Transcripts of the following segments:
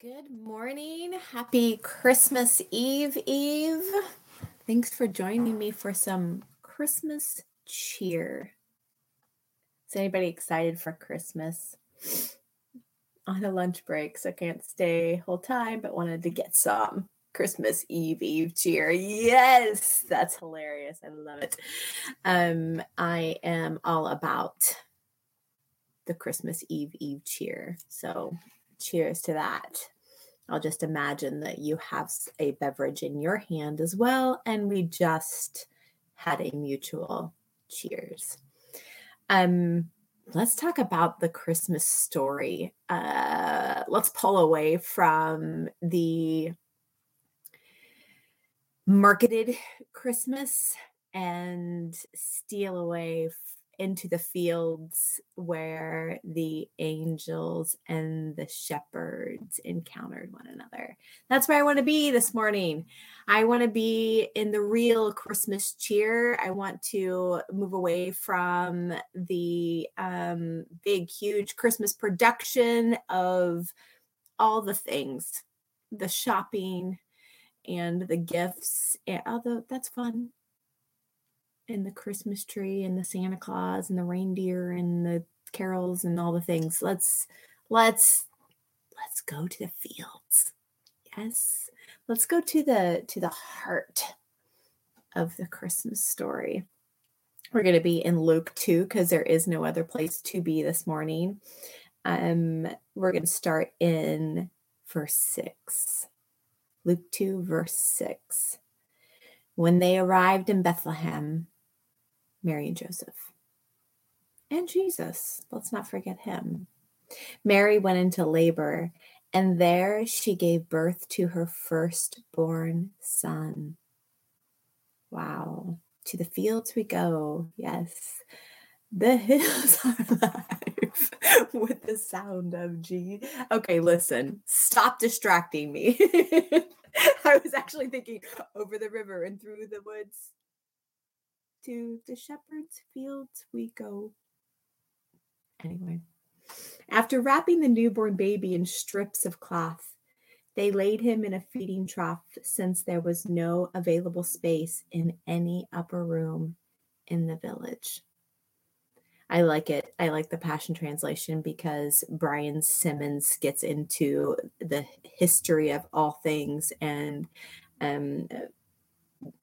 Good morning. Happy Christmas Eve, Eve. Thanks for joining me for some Christmas cheer. Is anybody excited for Christmas? On a lunch break, so can't stay whole time, but wanted to get some Christmas Eve Eve cheer. Yes, that's hilarious. I love it. Um, I am all about the Christmas Eve Eve cheer. So cheers to that. I'll just imagine that you have a beverage in your hand as well. And we just had a mutual cheers. Um, let's talk about the Christmas story. Uh, let's pull away from the marketed Christmas and steal away into the fields where the angels and the shepherds encountered one another. That's where I want to be this morning. I want to be in the real Christmas cheer. I want to move away from the um, big, huge Christmas production of all the things, the shopping and the gifts. Although that's fun, and the Christmas tree and the Santa Claus and the reindeer and the carols and all the things. Let's let's let's go to the fields. Yes. Let's go to the to the heart of the Christmas story. We're going to be in Luke 2 because there is no other place to be this morning. Um we're going to start in verse 6. Luke 2 verse 6. When they arrived in Bethlehem, Mary and Joseph. And Jesus, let's not forget him. Mary went into labor, and there she gave birth to her firstborn son. Wow. To the fields we go. Yes. The hills are alive with the sound of G. Okay, listen, stop distracting me. I was actually thinking over the river and through the woods to the shepherd's fields we go. Anyway, after wrapping the newborn baby in strips of cloth, they laid him in a feeding trough since there was no available space in any upper room in the village. I like it. I like the Passion Translation because Brian Simmons gets into the history of all things and um,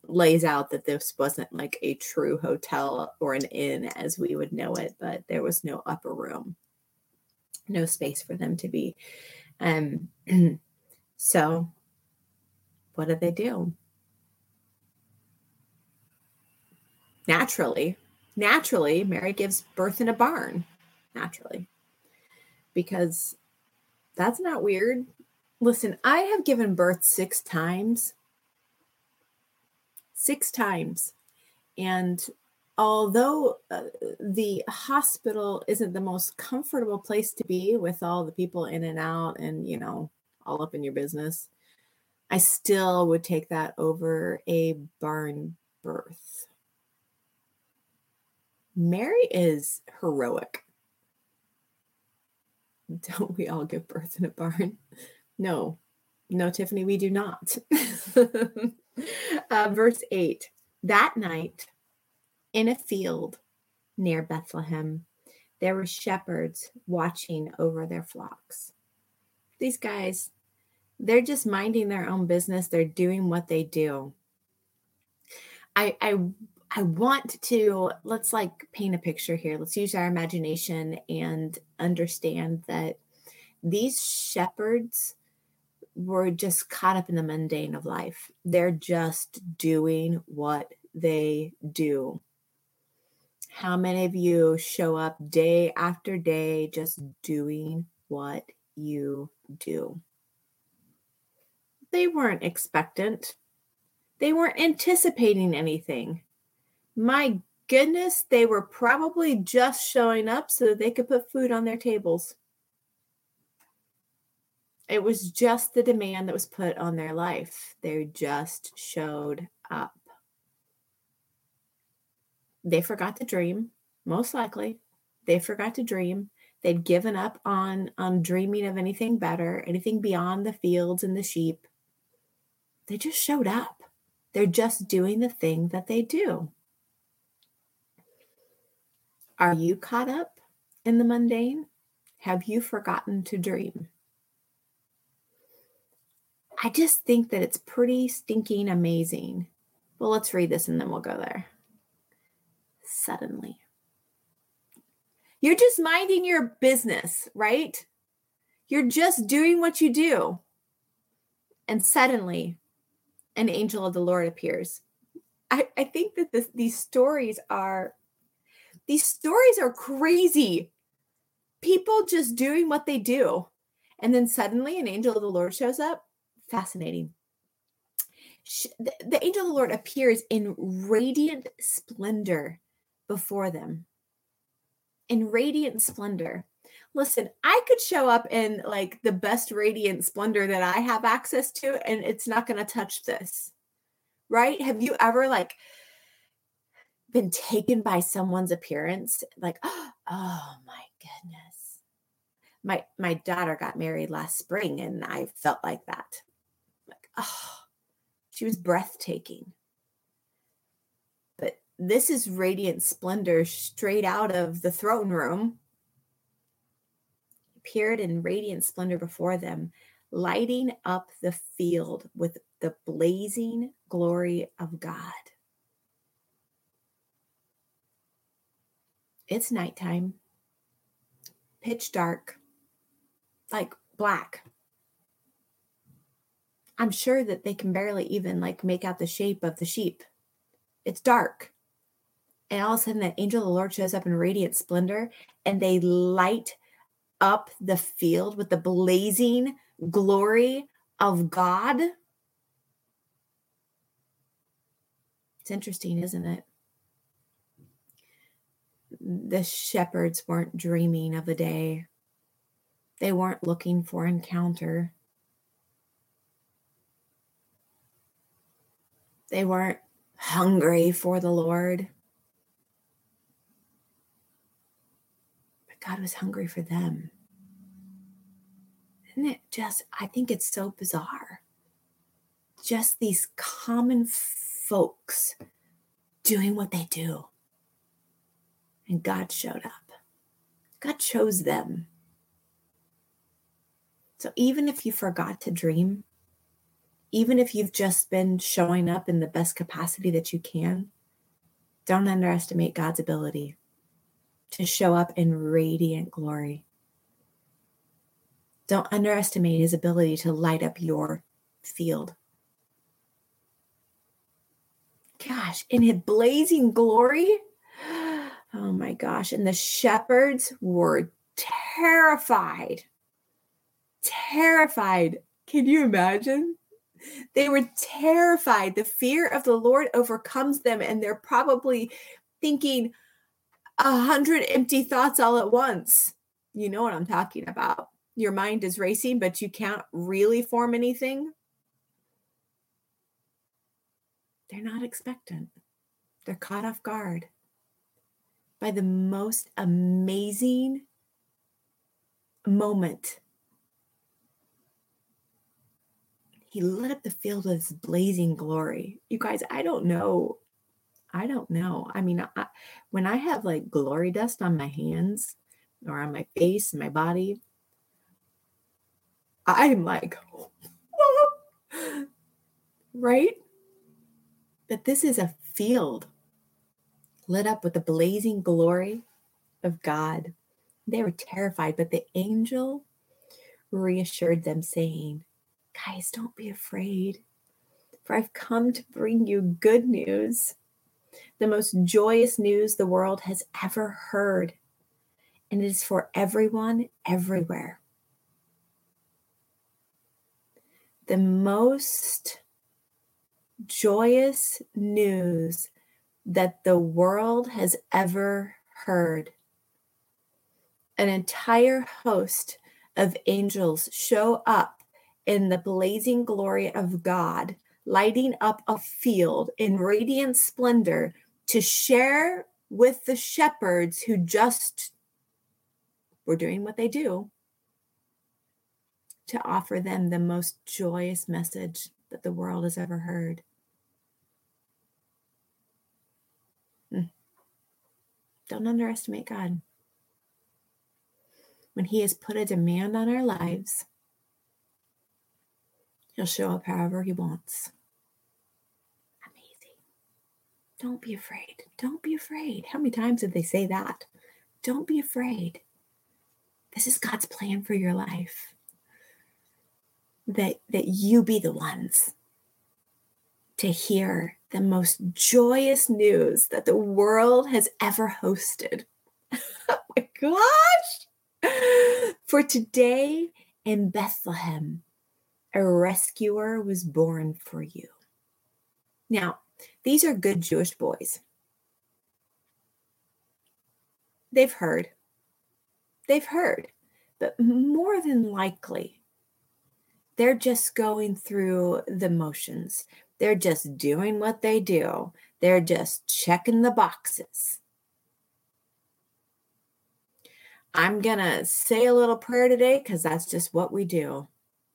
lays out that this wasn't like a true hotel or an inn as we would know it, but there was no upper room, no space for them to be. Um, so, what did they do? Naturally, naturally, Mary gives birth in a barn. Naturally, because that's not weird. Listen, I have given birth six times six times. And although uh, the hospital isn't the most comfortable place to be with all the people in and out and, you know, all up in your business, I still would take that over a barn birth. Mary is heroic. Don't we all give birth in a barn? No, no, Tiffany, we do not. uh, verse 8 That night, in a field near Bethlehem, there were shepherds watching over their flocks. These guys, they're just minding their own business. They're doing what they do. I, I I want to let's like paint a picture here. Let's use our imagination and understand that these shepherds were just caught up in the mundane of life. They're just doing what they do. How many of you show up day after day just doing what you do? They weren't expectant. They weren't anticipating anything. My goodness, they were probably just showing up so that they could put food on their tables. It was just the demand that was put on their life. They just showed up. They forgot to dream, most likely. They forgot to dream. They'd given up on on dreaming of anything better, anything beyond the fields and the sheep. They just showed up. They're just doing the thing that they do. Are you caught up in the mundane? Have you forgotten to dream? I just think that it's pretty stinking amazing. Well, let's read this and then we'll go there. Suddenly. You're just minding your business, right? You're just doing what you do. And suddenly, an angel of the Lord appears. I, I think that this, these stories are these stories are crazy. People just doing what they do. And then suddenly an angel of the Lord shows up. Fascinating. The, angel of the Lord appears in radiant splendor before them. In radiant splendor. Listen, I could show up in like the best radiant splendor that I have access to, and it's not going to touch this. Right? Have you ever like been taken by someone's appearance like oh my goodness my my daughter got married last spring and i felt like that oh she was breathtaking. But this is radiant splendor straight out of the throne room. Appeared in radiant splendor before them lighting up the field with the blazing glory of god. It's nighttime, pitch dark, like black. I'm sure that they can barely even like make out the shape of the sheep. It's dark. And all of a sudden, that angel of the Lord shows up in radiant splendor and they light up the field with the blazing glory of God. It's interesting, isn't it? the shepherds weren't dreaming of a day. They weren't looking for encounter. They weren't hungry for the Lord. But God was hungry for them. Isn't it just, I think it's so bizarre. Just these common folks doing what they do and God showed up. God chose them. So even if you forgot to dream, even if you've just been showing up in the best capacity that you can, don't underestimate God's ability to show up in radiant glory. Don't underestimate his ability to light up your field. Gosh, in his blazing glory, Oh my gosh. And the shepherds were terrified. Terrified. Can you imagine? They were terrified. The fear of the Lord overcomes them, and they're probably thinking a hundred empty thoughts all at once. You know what I'm talking about. Your mind is racing, but you can't really form anything. They're not expectant, they're caught off guard by the most amazing moment. He lit up the field with his blazing glory. You guys, I don't know. I don't know. I mean, I, when I have like glory dust on my hands or on my face and my body, I'm like, right? But this is a field lit up with the blazing glory of God. They were terrified, but the angel reassured them, saying, Guys, don't be afraid, for I've come to bring you good news, the most joyous news the world has ever heard. And it is for everyone, everywhere. The most joyous news that the world has ever heard. An entire host of angels show up in the blazing glory of God, lighting up a field in radiant splendor to share with the shepherds who just were doing what they do to offer them the most joyous message that the world has ever heard. Hmm. Don't underestimate God. When He has put a demand on our lives, He'll show up however He wants. Amazing. Don't be afraid. Don't be afraid. How many times did they say that? Don't be afraid. This is God's plan for your life that that you be the ones to hear the most joyous news that the world has ever hosted. oh my gosh! For today in Bethlehem, a rescuer was born for you. Now, these are good Jewish boys. They've heard. They've heard. But more than likely, they're just going through the motions. They're just doing what they do. They're just checking the boxes. I'm going to say a little prayer today because that's just what we do.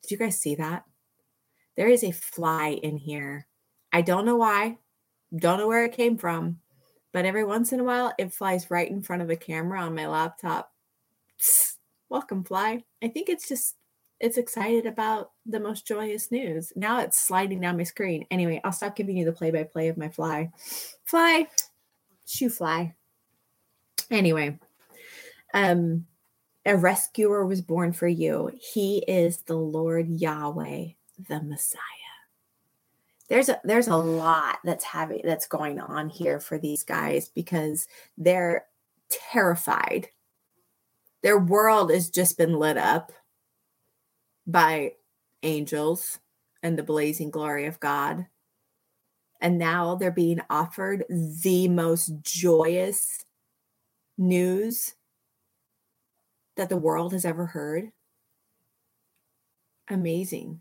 Did you guys see that? There is a fly in here. I don't know why, don't know where it came from, but every once in a while it flies right in front of the camera on my laptop. Welcome, fly. I think it's just it's excited about the most joyous news. Now it's sliding down my screen. Anyway, I'll stop giving you the play by play of my fly. Fly, shoo fly. Anyway, um, a rescuer was born for you. He is the Lord Yahweh, the Messiah. There's a there's a lot that's having that's going on here for these guys because they're terrified. Their world has just been lit up by angels and the blazing glory of God. And now they're being offered the most joyous news that the world has ever heard. Amazing.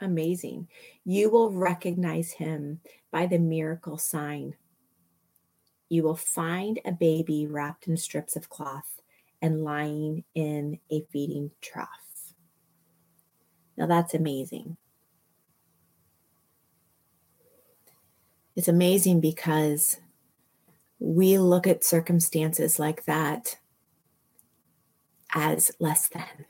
Amazing. You will recognize him by the miracle sign. You will find a baby wrapped in strips of cloth and lying in a feeding trough. Now that's amazing. It's amazing because we look at circumstances like that as less than.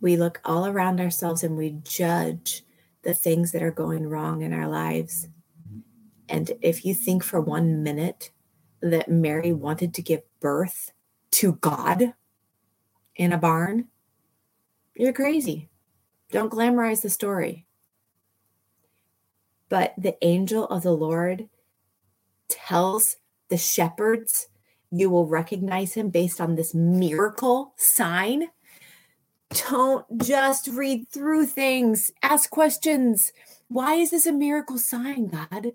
We look all around ourselves and we judge the things that are going wrong in our lives. And if you think for one minute that Mary wanted to give birth to God in a barn, you're crazy. Don't glamorize the story. But the angel of the Lord tells the shepherds, you will recognize him based on this miracle sign. Don't just read through things, ask questions. Why is this a miracle sign, God?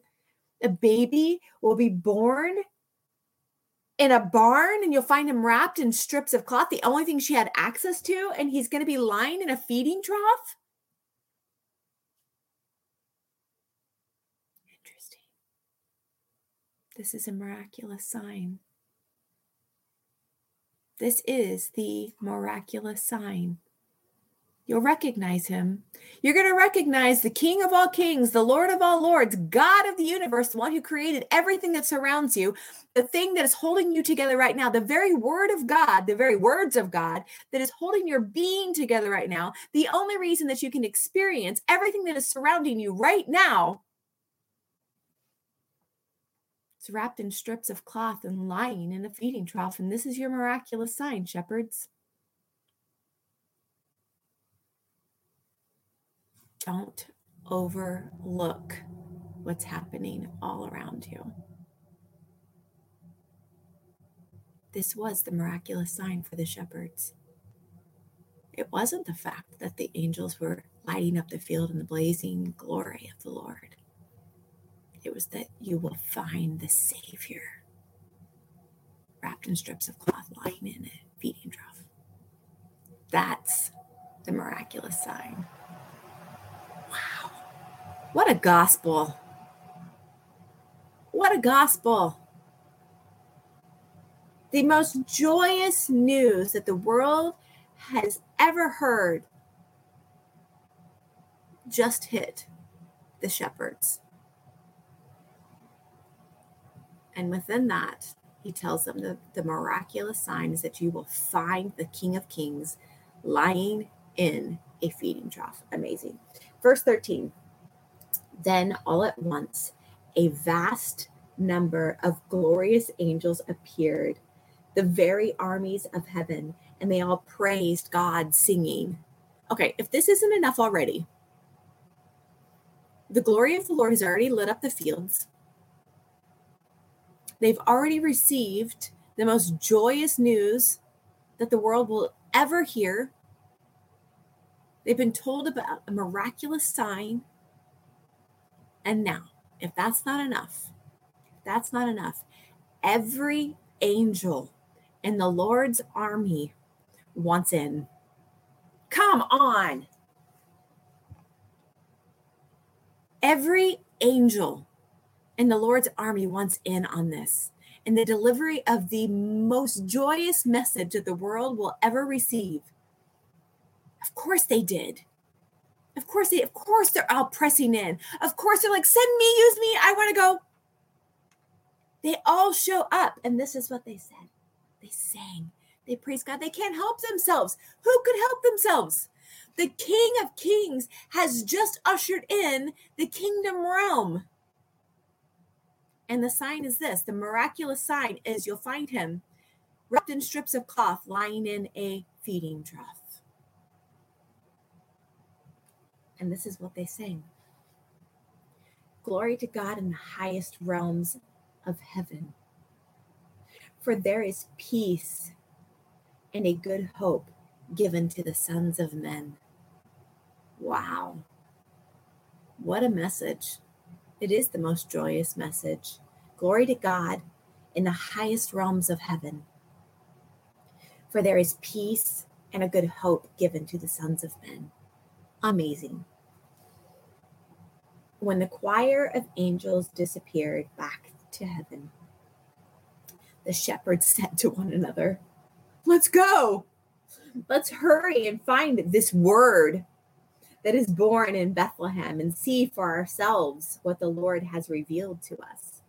A baby will be born in a barn and you'll find him wrapped in strips of cloth, the only thing she had access to, and he's going to be lying in a feeding trough? Interesting. This is a miraculous sign. This is the miraculous sign. You'll recognize him. You're going to recognize the King of all kings, the Lord of all lords, God of the universe, the one who created everything that surrounds you, the thing that is holding you together right now, the very word of God, the very words of God that is holding your being together right now. The only reason that you can experience everything that is surrounding you right now it's wrapped in strips of cloth and lying in a feeding trough. And this is your miraculous sign, shepherds. Don't overlook what's happening all around you. This was the miraculous sign for the shepherds. It wasn't the fact that the angels were lighting up the field in the blazing glory of the Lord. It was that you will find the Savior wrapped in strips of cloth lying in a feeding trough. That's the miraculous sign. Wow. What a gospel. What a gospel. The most joyous news that the world has ever heard just hit the shepherds. And within that, he tells them the, the miraculous sign is that you will find the King of Kings lying in a feeding trough. Amazing. Verse 13 Then all at once, a vast number of glorious angels appeared, the very armies of heaven, and they all praised God, singing. Okay, if this isn't enough already, the glory of the Lord has already lit up the fields. They've already received the most joyous news that the world will ever hear. They've been told about a miraculous sign. And now, if that's not enough, that's not enough. Every angel in the Lord's army wants in. Come on. Every angel in the Lord's army wants in on this. In the delivery of the most joyous message that the world will ever receive. Of course they did. Of course they of course they're all pressing in. Of course they're like, send me, use me, I want to go. They all show up, and this is what they said. They sang, they praised God. They can't help themselves. Who could help themselves? The King of Kings has just ushered in the kingdom realm. And the sign is this the miraculous sign is you'll find him wrapped in strips of cloth lying in a feeding trough. And this is what they sing Glory to God in the highest realms of heaven. For there is peace and a good hope given to the sons of men. Wow. What a message. It is the most joyous message. Glory to God in the highest realms of heaven. For there is peace and a good hope given to the sons of men. Amazing. When the choir of angels disappeared back to heaven, the shepherds said to one another, Let's go. Let's hurry and find this word that is born in Bethlehem and see for ourselves what the Lord has revealed to us.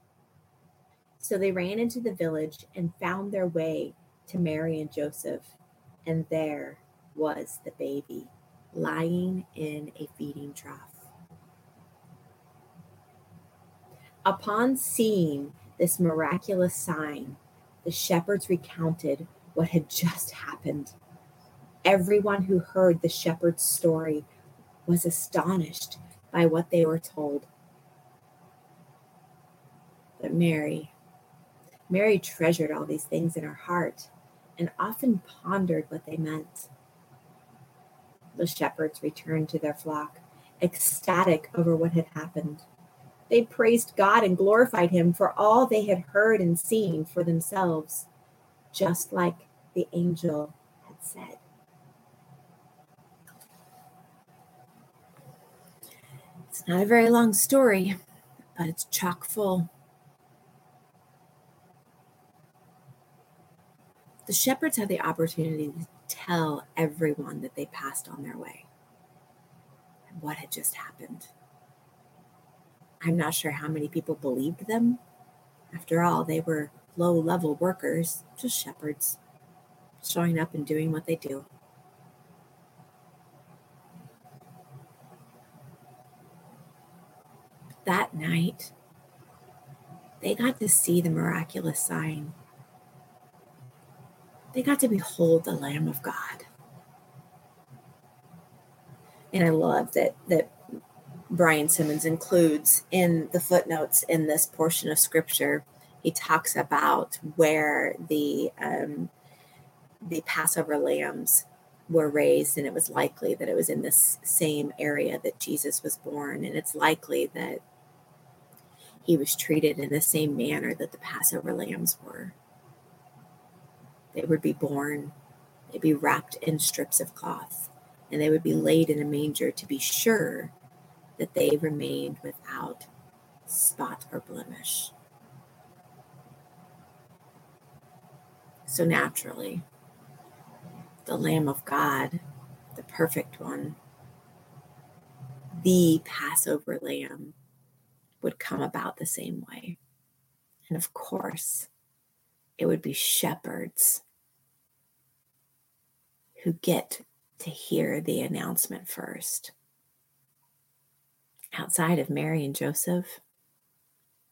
So they ran into the village and found their way to Mary and Joseph, and there was the baby lying in a feeding trough. Upon seeing this miraculous sign, the shepherds recounted what had just happened. Everyone who heard the shepherd's story was astonished by what they were told. But Mary, Mary treasured all these things in her heart and often pondered what they meant. The shepherds returned to their flock, ecstatic over what had happened. They praised God and glorified Him for all they had heard and seen for themselves, just like the angel had said. It's not a very long story, but it's chock full. The shepherds had the opportunity to tell everyone that they passed on their way and what had just happened. I'm not sure how many people believed them. After all, they were low level workers, just shepherds, showing up and doing what they do. That night, they got to see the miraculous sign. They got to behold the Lamb of God. And I love that that Brian Simmons includes in the footnotes in this portion of scripture. He talks about where the um, the Passover lambs were raised, and it was likely that it was in this same area that Jesus was born. And it's likely that he was treated in the same manner that the Passover lambs were. They would be born, they'd be wrapped in strips of cloth, and they would be laid in a manger to be sure that they remained without spot or blemish. So naturally, the Lamb of God, the perfect one, the Passover lamb, would come about the same way. And of course, it would be shepherds who get to hear the announcement first. Outside of Mary and Joseph,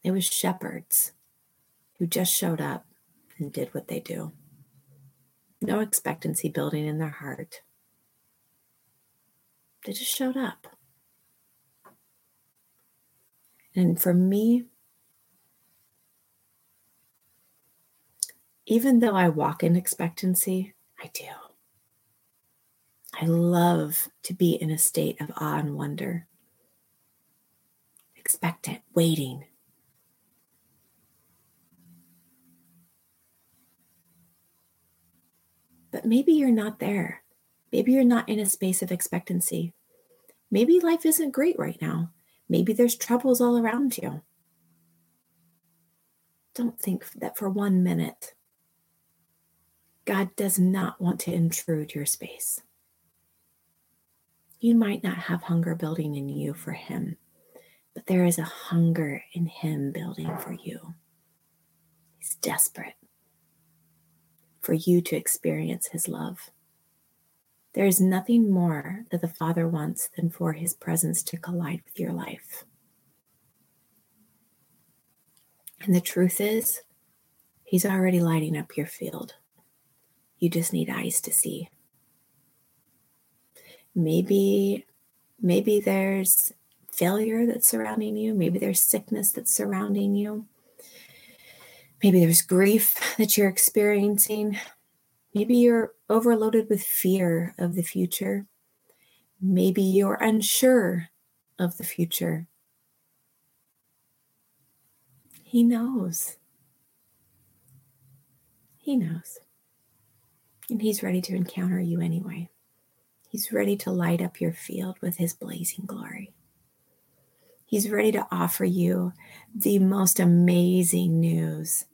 it was shepherds who just showed up and did what they do. No expectancy building in their heart. They just showed up. And for me, even though I walk in expectancy, I do. I love to be in a state of awe and wonder, expectant, waiting. But maybe you're not there. Maybe you're not in a space of expectancy. Maybe life isn't great right now. Maybe there's troubles all around you. Don't think that for one minute God does not want to intrude your space. You might not have hunger building in you for Him, but there is a hunger in Him building for you. He's desperate for you to experience His love. There is nothing more that the Father wants than for His presence to collide with your life. And the truth is, He's already lighting up your field. You just need eyes to see maybe maybe there's failure that's surrounding you maybe there's sickness that's surrounding you maybe there's grief that you're experiencing maybe you're overloaded with fear of the future. Maybe you're unsure of the future. He knows. He knows. And he's ready to encounter you anyway. He's ready to light up your field with his blazing glory. He's ready to offer you the most amazing news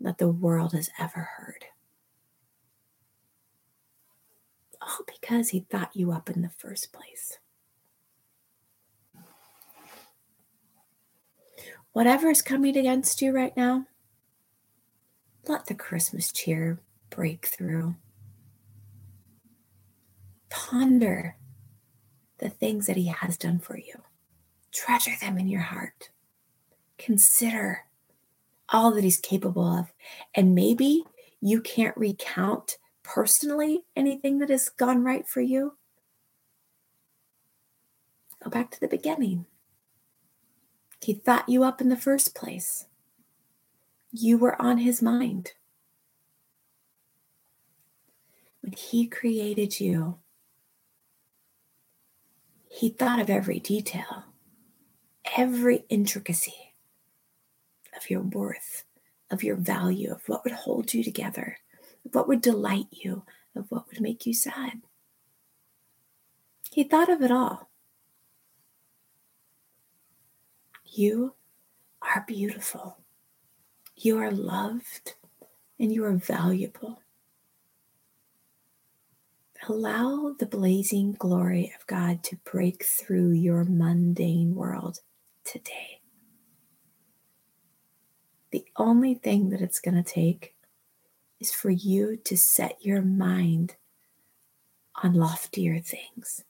that the world has ever heard. All because he thought you up in the first place. Whatever is coming against you right now, let the Christmas cheer break through ponder the things that He has done for you. Treasure them in your heart. Consider all that He's capable of. And maybe you can't recount personally anything that has gone right for you. Go back to the beginning. He thought you up in the first place. You were on his mind. When he created you, he thought of every detail, every intricacy of your worth, of your value, of what would hold you together, of what would delight you, of what would make you sad. He thought of it all. You are beautiful. You are loved and you are valuable. Allow the blazing glory of God to break through your mundane world today. The only thing that it's going to take is for you to set your mind on loftier things.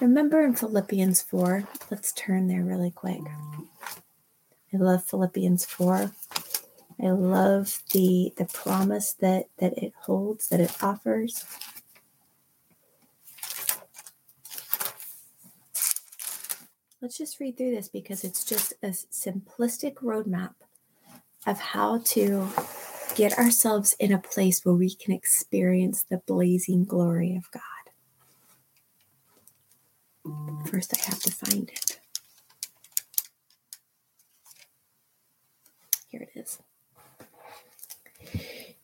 Remember in Philippians 4, let's turn there really quick. I love Philippians 4. I love the the promise that that it holds, that it offers. Let's just read through this because it's just a simplistic roadmap of how to get ourselves in a place where we can experience the blazing glory of God. First, I have to find it. Here it is.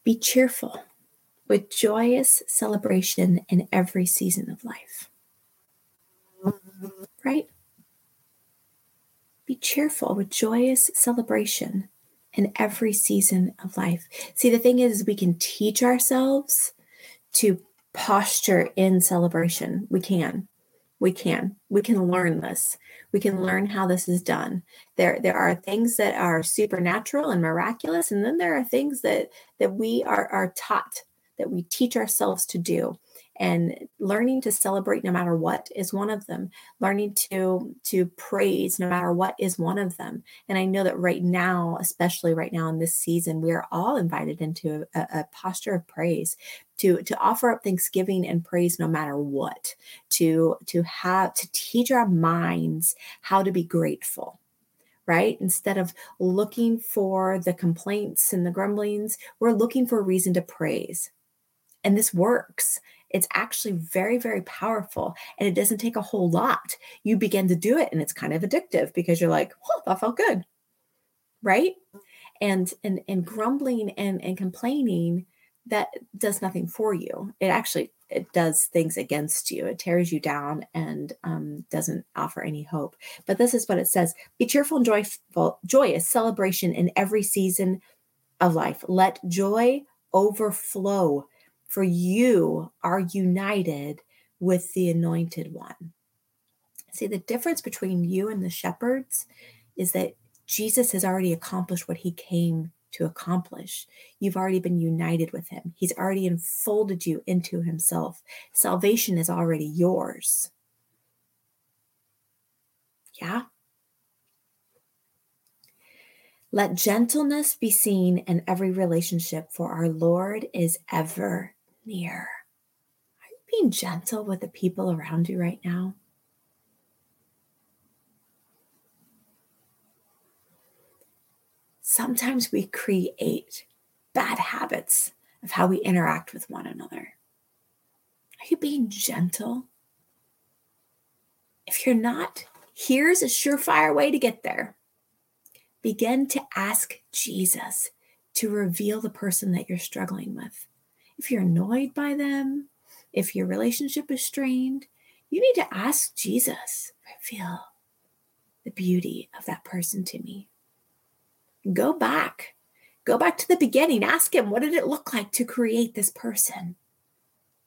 Be cheerful with joyous celebration in every season of life. Right? Be cheerful with joyous celebration in every season of life. See, the thing is, we can teach ourselves to posture in celebration. We can. We can. We can learn this. We can learn how this is done. There, there are things that are supernatural and miraculous, and then there are things that that we are, are taught, that we teach ourselves to do and learning to celebrate no matter what is one of them learning to to praise no matter what is one of them and i know that right now especially right now in this season we are all invited into a, a posture of praise to to offer up thanksgiving and praise no matter what to to have to teach our minds how to be grateful right? Instead of looking for the complaints and the grumblings, we're looking for a reason to praise. And this works it's actually very, very powerful and it doesn't take a whole lot. You begin to do it and it's kind of addictive because you're like, oh, that felt good. Right. And and and grumbling and, and complaining that does nothing for you. It actually it does things against you. It tears you down and um, doesn't offer any hope. But this is what it says: Be cheerful and joyful, joyous, celebration in every season of life. Let joy overflow for you are united with the anointed one. See, the difference between you and the shepherds is that Jesus has already accomplished what he came to accomplish. You've already been united with him, he's already enfolded you into himself. Salvation is already yours. Yeah. Let gentleness be seen in every relationship, for our Lord is ever near. Are you being gentle with the people around you right now? Sometimes we create bad habits of how we interact with one another. Are you being gentle? If you're not, here's a surefire way to get there. Begin to ask Jesus to reveal the person that you're struggling with if you're annoyed by them, if your relationship is strained, you need to ask Jesus, reveal the beauty of that person to me. Go back. Go back to the beginning. Ask him, what did it look like to create this person?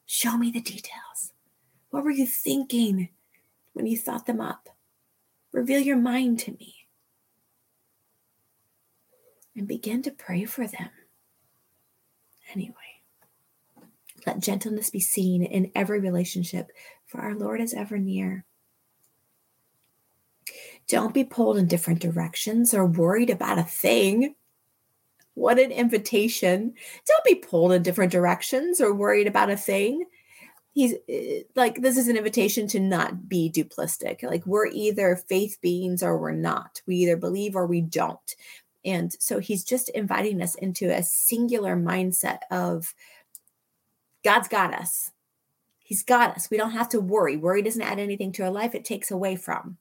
Show me the details. What were you thinking when you thought them up? Reveal your mind to me. And begin to pray for them. Anyway. Let gentleness be seen in every relationship, for our Lord is ever near. Don't be pulled in different directions or worried about a thing. What an invitation. Don't be pulled in different directions or worried about a thing. He's eh, like, this is an invitation to not be duplistic. Like, we're either faith beings or we're not. We either believe or we don't. And so he's just inviting us into a singular mindset of God's got us. He's got us. We don't have to worry. Worry doesn't add anything to our life, it takes away from.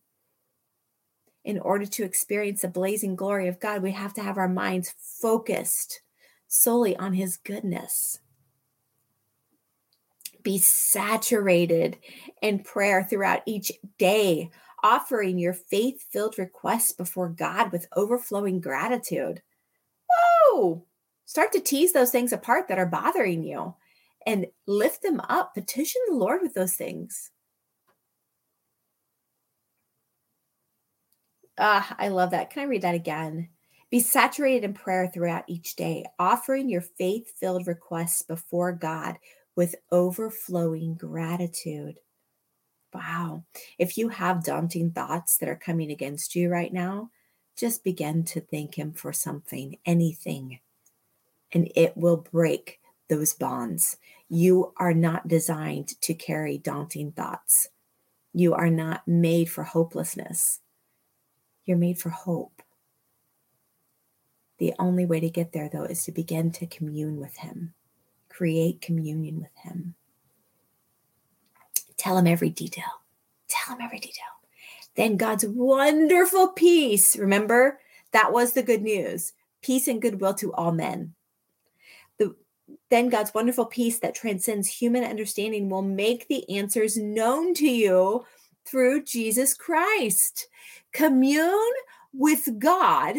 In order to experience the blazing glory of God, we have to have our minds focused solely on His goodness. Be saturated in prayer throughout each day, offering your faith filled requests before God with overflowing gratitude. Whoa! Start to tease those things apart that are bothering you and lift them up. Petition the Lord with those things. Ah, I love that. Can I read that again? Be saturated in prayer throughout each day, offering your faith filled requests before God with overflowing gratitude. Wow. If you have daunting thoughts that are coming against you right now, just begin to thank Him for something, anything, and it will break those bonds. You are not designed to carry daunting thoughts. You are not made for hopelessness. You're made for hope. The only way to get there, though, is to begin to commune with Him, create communion with Him. Tell Him every detail. Tell Him every detail. Then God's wonderful peace. Remember, that was the good news peace and goodwill to all men then God's wonderful peace that transcends human understanding will make the answers known to you through Jesus Christ. Commune with God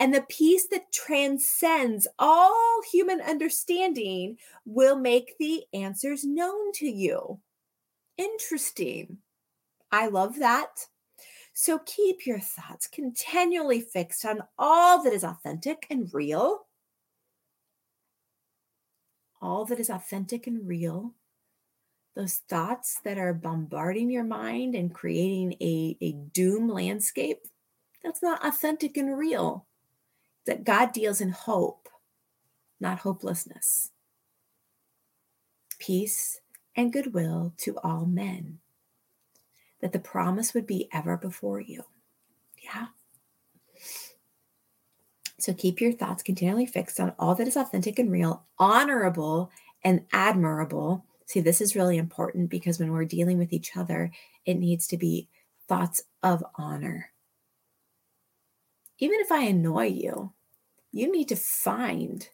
And the peace that transcends all human understanding will make the answers known to you. Interesting. I love that. So keep your thoughts continually fixed on all that is authentic and real. All that is authentic and real. Those thoughts that are bombarding your mind and creating a, a doom landscape, that's not authentic and real. That God deals in hope, not hopelessness. Peace and goodwill to all men that the promise would be ever before you. Yeah. So keep your thoughts continually fixed on all that is authentic and real, honorable and admirable. See, this is really important because when we're dealing with each other, it needs to be thoughts of honor. Even if I annoy you, you need to find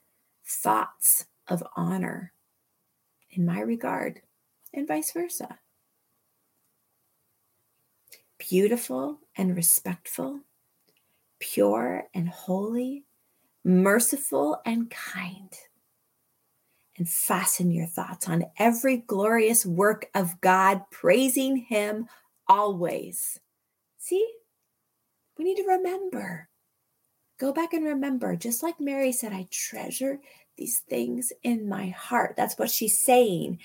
thoughts of honor in my regard and vice versa beautiful and respectful, pure and holy, merciful and kind. And fasten your thoughts on every glorious work of God, praising Him always. See, we need to remember. Go back and remember, just like Mary said, I treasure these things in my heart. That's what she's saying.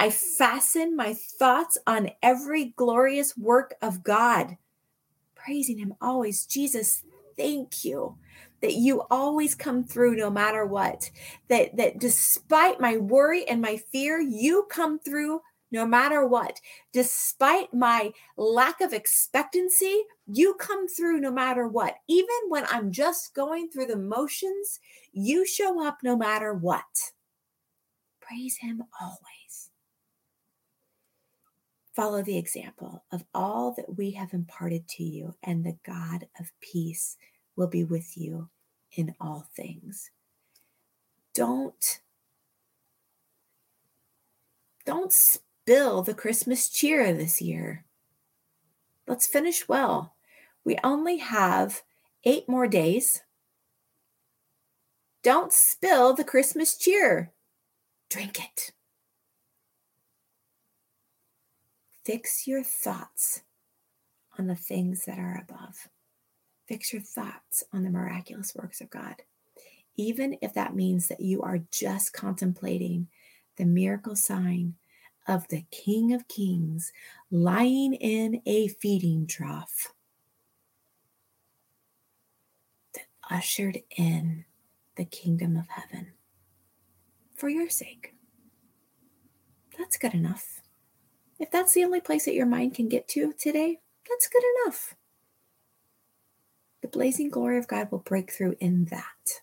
I fasten my thoughts on every glorious work of God, praising Him always. Jesus, thank you that you always come through no matter what. That, that despite my worry and my fear, you come through no matter what. Despite my lack of expectancy, you come through no matter what. Even when I'm just going through the motions, you show up no matter what. Praise Him always. Follow the example of all that we have imparted to you, and the God of peace will be with you in all things. Don't don't spill the Christmas cheer this year. Let's finish well. We only have 8 more days. Don't spill the Christmas cheer. Drink it. Fix your thoughts on the things that are above. Fix your thoughts on the miraculous works of God. Even if that means that you are just contemplating the miracle sign of the King of Kings lying in a feeding trough that ushered in the kingdom of heaven for your sake. That's good enough. If that's the only place that your mind can get to today, that's good enough. The blazing glory of God will break through in that.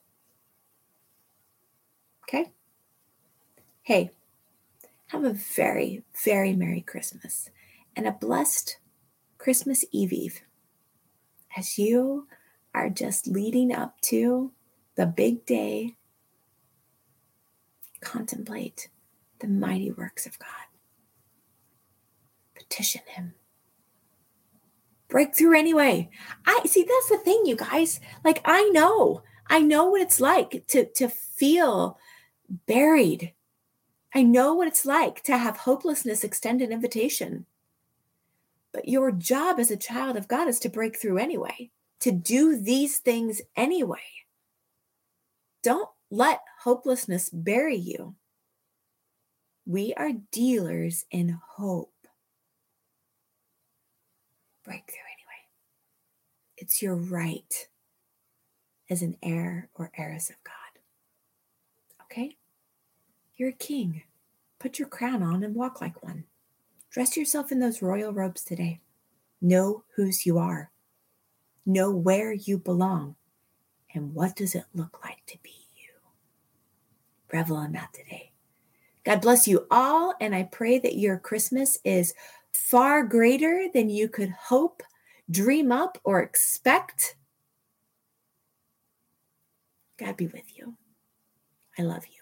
Okay? Hey, have a very, very Merry Christmas and a blessed Christmas Eve Eve as you are just leading up to the big day. Contemplate the mighty works of God petition him. Breakthrough anyway. I see that's the thing, you guys. Like I know, I know what it's like to to feel buried. I know what it's like to have hopelessness extend an invitation. But your job as a child of God is to break through anyway, to do these things anyway. Don't let hopelessness bury you. We are dealers in hope breakthrough anyway. It's your right as an heir or heiress of God. Okay? You're a king. Put your crown on and walk like one. Dress yourself in those royal robes today. Know whose you are. Know where you belong. And what does it look like to be you? Revel in that today. God bless you all. And I pray that your Christmas is far greater than you could hope, dream up, or expect. God be with you. I love you.